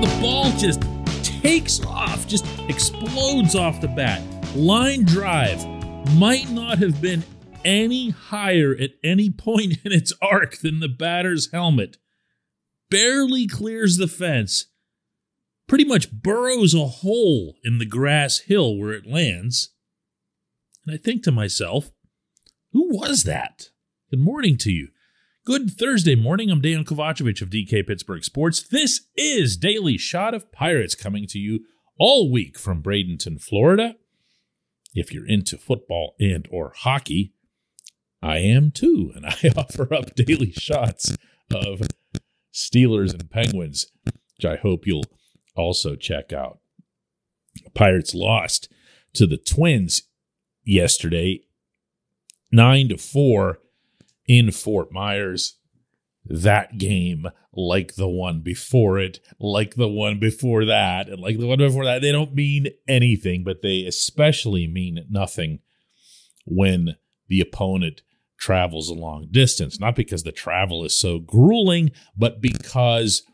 the ball just takes off, just explodes off the bat. Line drive might not have been any higher at any point in its arc than the batter's helmet. Barely clears the fence, pretty much burrows a hole in the grass hill where it lands. And I think to myself, who was that? Good morning to you. Good Thursday morning. I'm Dan Kovacevic of DK Pittsburgh Sports. This is Daily Shot of Pirates coming to you all week from Bradenton, Florida. If you're into football and or hockey, I am too, and I offer up daily shots of Steelers and Penguins, which I hope you'll also check out. Pirates lost to the Twins yesterday, nine to four in Fort Myers. That game, like the one before it, like the one before that, and like the one before that, they don't mean anything, but they especially mean nothing when the opponent travels a long distance. Not because the travel is so grueling, but because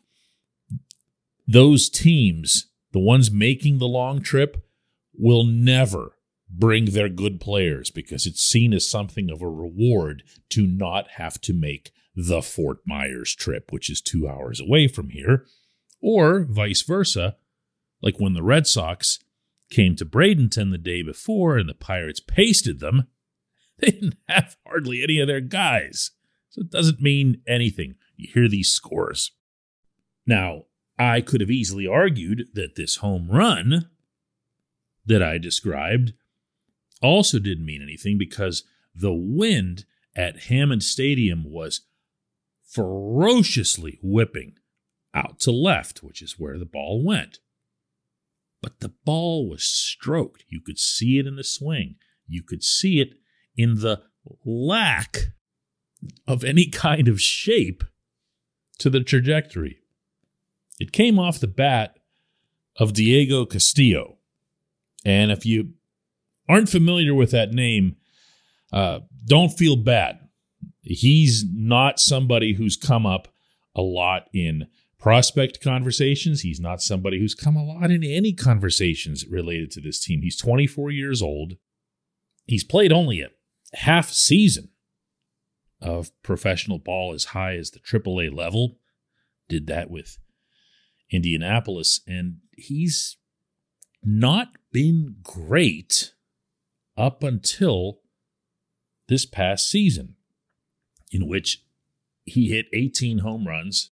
those teams, the ones making the long trip, will never bring their good players because it's seen as something of a reward to not have to make the Fort Myers trip, which is two hours away from here, or vice versa, like when the Red Sox came to Bradenton the day before and the Pirates pasted them They didn't have hardly any of their guys. So it doesn't mean anything. You hear these scores. Now, I could have easily argued that this home run that I described also didn't mean anything because the wind at Hammond Stadium was ferociously whipping out to left, which is where the ball went. But the ball was stroked. You could see it in the swing. You could see it in the lack of any kind of shape to the trajectory. It came off the bat of Diego Castillo. And if you aren't familiar with that name, uh, don't feel bad. He's not somebody who's come up a lot in prospect conversations. He's not somebody who's come a lot in any conversations related to this team. He's 24 years old. He's played only a half season of professional ball as high as the AAA level. Did that with Indianapolis, and he's not been great up until this past season, in which he hit 18 home runs,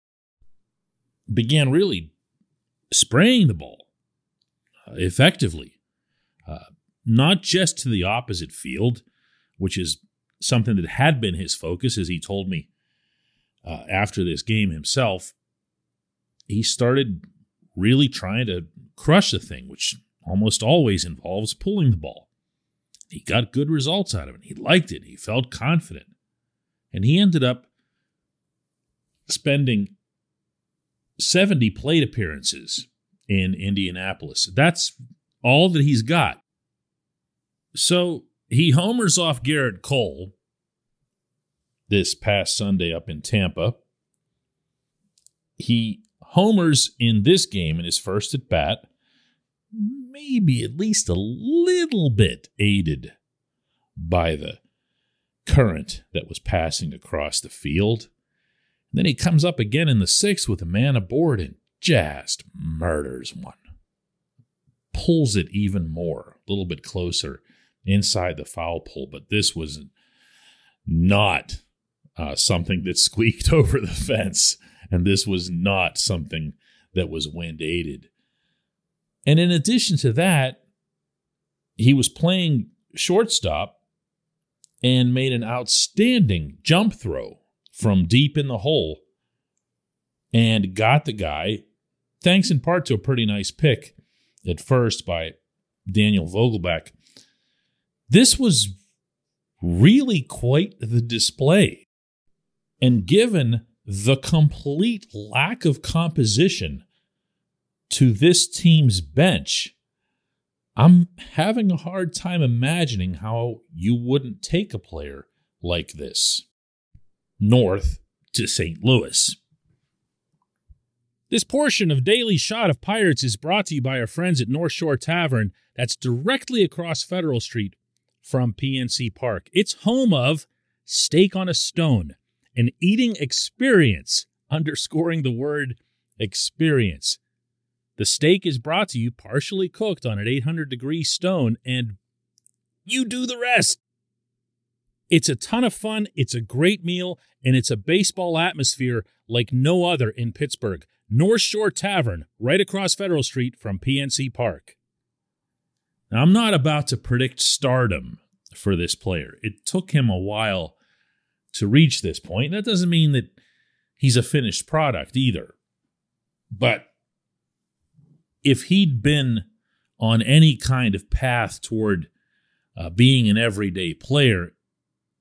began really spraying the ball uh, effectively, uh, not just to the opposite field, which is something that had been his focus, as he told me uh, after this game himself. He started really trying to crush the thing, which almost always involves pulling the ball. He got good results out of it. He liked it. He felt confident. And he ended up spending 70 plate appearances in Indianapolis. That's all that he's got. So he homers off Gerrit Cole this past Sunday up in Tampa. He homers in this game in his first at bat, maybe at least a little bit aided by the current that was passing across the field. And then he comes up again in the sixth with a man aboard and just murders one. Pulls it even more, a little bit closer inside the foul pole, but this was not uh, something that squeaked over the fence, and this was not something that was wind aided. And in addition to that, he was playing shortstop and made an outstanding jump throw from deep in the hole and got the guy, thanks in part to a pretty nice pick at first by Daniel Vogelbach this was really quite the display. And given the complete lack of composition to this team's bench, I'm having a hard time imagining how you wouldn't take a player like this north to St. Louis. This portion of Daily Shot of Pirates is brought to you by our friends at North Shore Tavern, that's directly across Federal Street from PNC Park. It's home of Steak on a Stone, an eating experience, underscoring the word experience. The steak is brought to you partially cooked on an 800 degree stone, and you do the rest. It's a ton of fun, it's a great meal, and it's a baseball atmosphere like no other in Pittsburgh. North Shore Tavern, right across Federal Street from PNC Park. Now, I'm not about to predict stardom for this player. It took him a while to reach this point. That doesn't mean that he's a finished product either. But if he'd been on any kind of path toward uh, being an everyday player,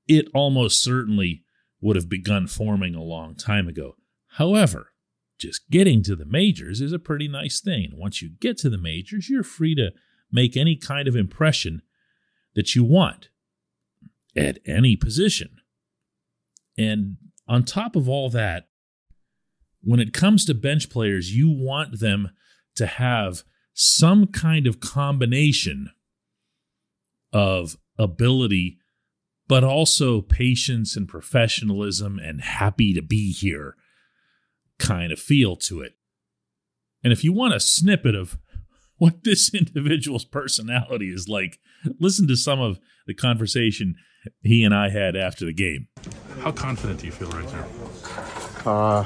it almost certainly would have begun forming a long time ago. However, just getting to the majors is a pretty nice thing. Once you get to the majors, you're free to make any kind of impression that you want at any position. And on top of all that, when it comes to bench players, you want them to have some kind of combination of ability, but also patience and professionalism and happy to be here kind of feel to it. And if you want a snippet of what this individual's personality is like, listen to some of the conversation he and I had after the game. How confident do you feel right now? Uh,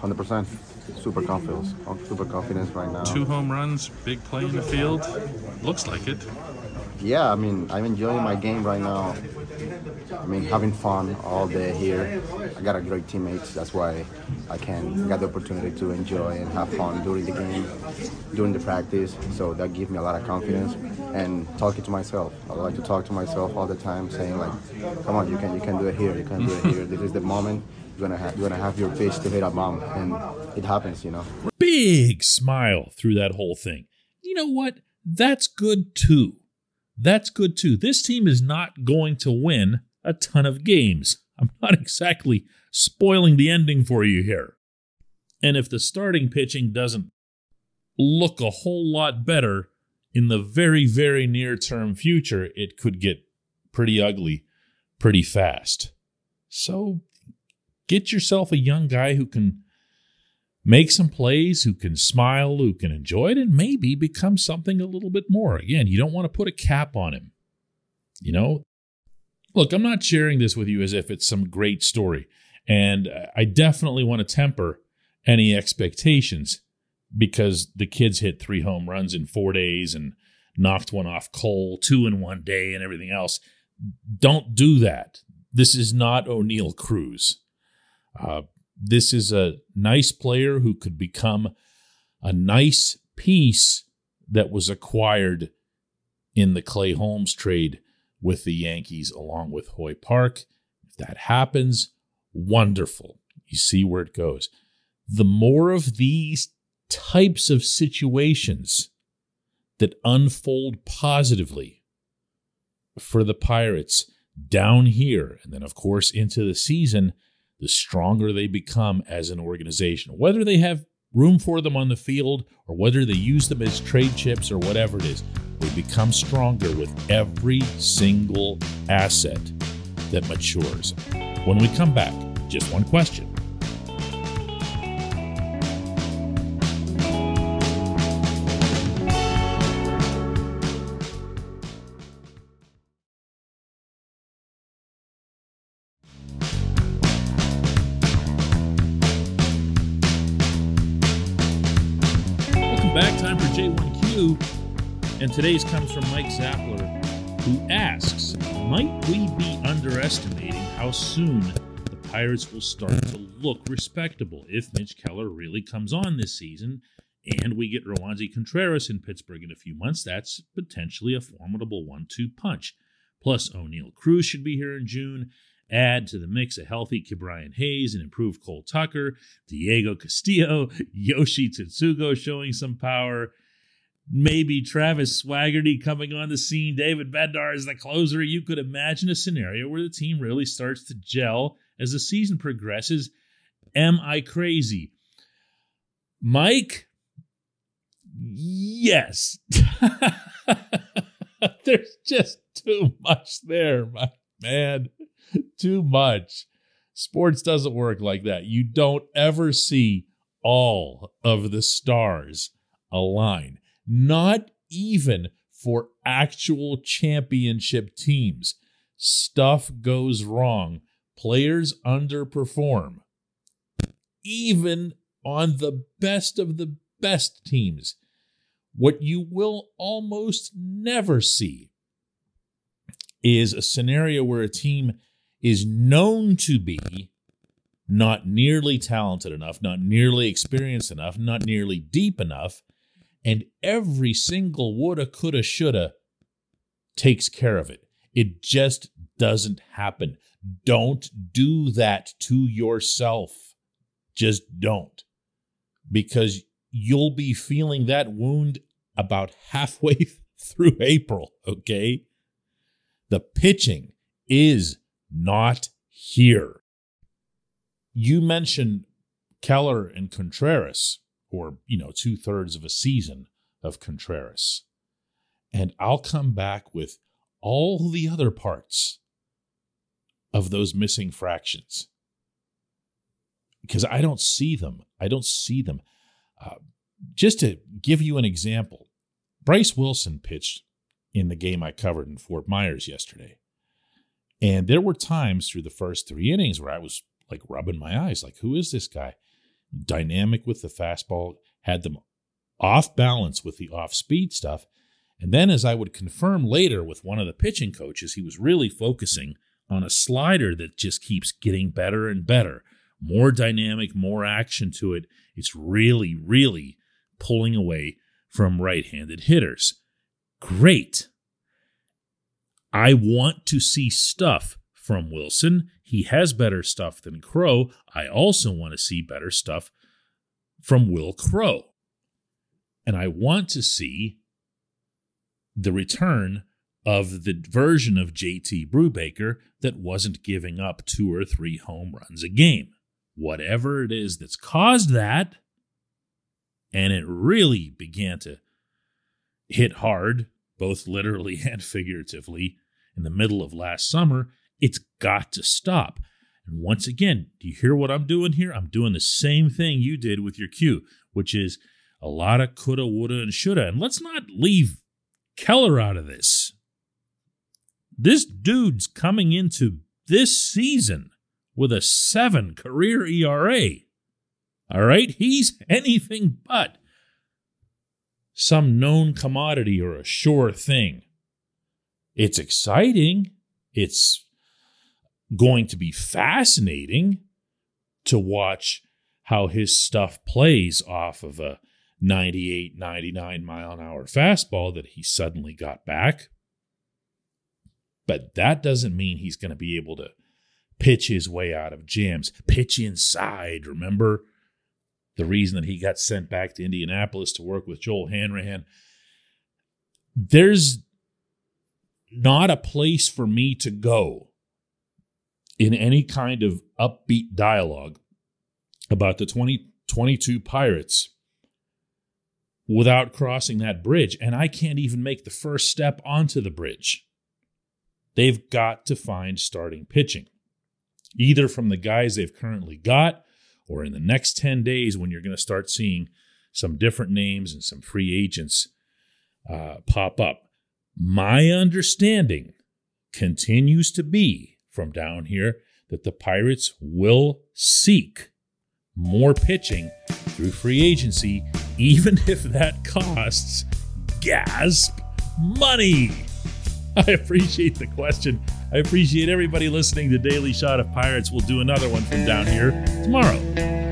hundred percent. Super confidence, Super confident right now. Two home runs, big play in the field. Looks like it. Yeah, I mean, I'm enjoying my game right now. I mean, having fun all day here. I got a great teammates. That's why I can get the opportunity to enjoy and have fun during the game, during the practice. So that gives me a lot of confidence and talking to myself. I like to talk to myself all the time, saying like, "Come on, you can, you can do it here. You can do it here. This is the moment." You're gonna have, you're gonna have your pitch to hit a bomb, and it happens, you know. Big smile through that whole thing. You know what? That's good too. That's good too. This team is not going to win a ton of games. I'm not exactly spoiling the ending for you here. And if the starting pitching doesn't look a whole lot better in the very, very near term future, it could get pretty ugly pretty fast. So get yourself a young guy who can make some plays, who can smile, who can enjoy it, and maybe become something a little bit more. Again, you don't want to put a cap on him. You know, look, I'm not sharing this with you as if it's some great story. And I definitely want to temper any expectations because the kids hit three home runs in four days and knocked one off Cole, two in one day, and everything else. Don't do that. This is not Oneil Cruz. Uh, this is a nice player who could become a nice piece that was acquired in the Clay Holmes trade with the Yankees along with Hoy Park. If that happens, wonderful. You see where it goes. The more of these types of situations that unfold positively for the Pirates down here, and then, of course, into the season, the stronger they become as an organization. Whether they have room for them on the field or whether they use them as trade chips or whatever it is, they become stronger with every single asset that matures. When we come back, just one question. Back. Time for J1Q. And today's comes from Mike Zappler, who asks Might we be underestimating how soon the Pirates will start to look respectable if Mitch Keller really comes on this season and we get Roansy Contreras in Pittsburgh in a few months? That's potentially a formidable one two punch. Plus, Oneil Cruz should be here in June. Add to the mix a healthy Ke'Bryan Hayes and improved Cole Tucker, Diego Castillo, Yoshi Tsutsugo showing some power maybe Travis Swaggerty coming on the scene, David Bednar as the closer. You could imagine a scenario where the team really starts to gel as the season progresses. Am I crazy? Mike, yes. There's just too much there, my man. Too much. Sports doesn't work like that. You don't ever see all of the stars align, not even for actual championship teams. Stuff goes wrong, players underperform. Even on the best of the best teams, what you will almost never see is a scenario where a team is known to be not nearly talented enough, not nearly experienced enough, not nearly deep enough, and every single woulda, coulda, shoulda takes care of it. It just doesn't happen. Don't do that to yourself. Just don't. Because you'll be feeling that wound about halfway through April, okay? The pitching is not here. You mentioned Keller and Contreras, or, you know, two thirds of a season of Contreras. And I'll come back with all the other parts of those missing fractions because I don't see them. I don't see them. Uh, just to give you an example, Bryce Wilson pitched in the game I covered in Fort Myers yesterday. And there were times through the first three innings where I was like rubbing my eyes, like, who is this guy? Dynamic with the fastball, had them off balance with the off speed stuff. And then, as I would confirm later with one of the pitching coaches, he was really focusing on a slider that just keeps getting better and better. More dynamic, more action to it. It's really, really pulling away from right handed hitters. Great. I want to see stuff from Wilson. He has better stuff than Crowe. I also want to see better stuff from Will Crowe. And I want to see the return of the version of JT Brubaker that wasn't giving up two or three home runs a game. Whatever it is that's caused that, and it really began to hit hard, both literally and figuratively, in the middle of last summer, it's got to stop. And once again, do you hear what I'm doing here? I'm doing the same thing you did with your cue, which is a lot of coulda, woulda, and shoulda. And let's not leave Keller out of this. This dude's coming into this season with a seven career ERA. All right? He's anything but some known commodity or a sure thing. It's exciting. It's going to be fascinating to watch how his stuff plays off of a 98, 99 mile an hour fastball that he suddenly got back. But that doesn't mean he's going to be able to pitch his way out of jams, pitch inside. Remember the reason that he got sent back to Indianapolis to work with Joel Hanrahan? There's not a place for me to go in any kind of upbeat dialogue about the 2022 Pirates without crossing that bridge. And I can't even make the first step onto the bridge. They've got to find starting pitching, either from the guys they've currently got or in the next 10 days when you're going to start seeing some different names and some free agents uh, pop up. My understanding continues to be from down here that the Pirates will seek more pitching through free agency, even if that costs gasp money. I appreciate the question. I appreciate everybody listening to Daily Shot of Pirates. We'll do another one from down here tomorrow.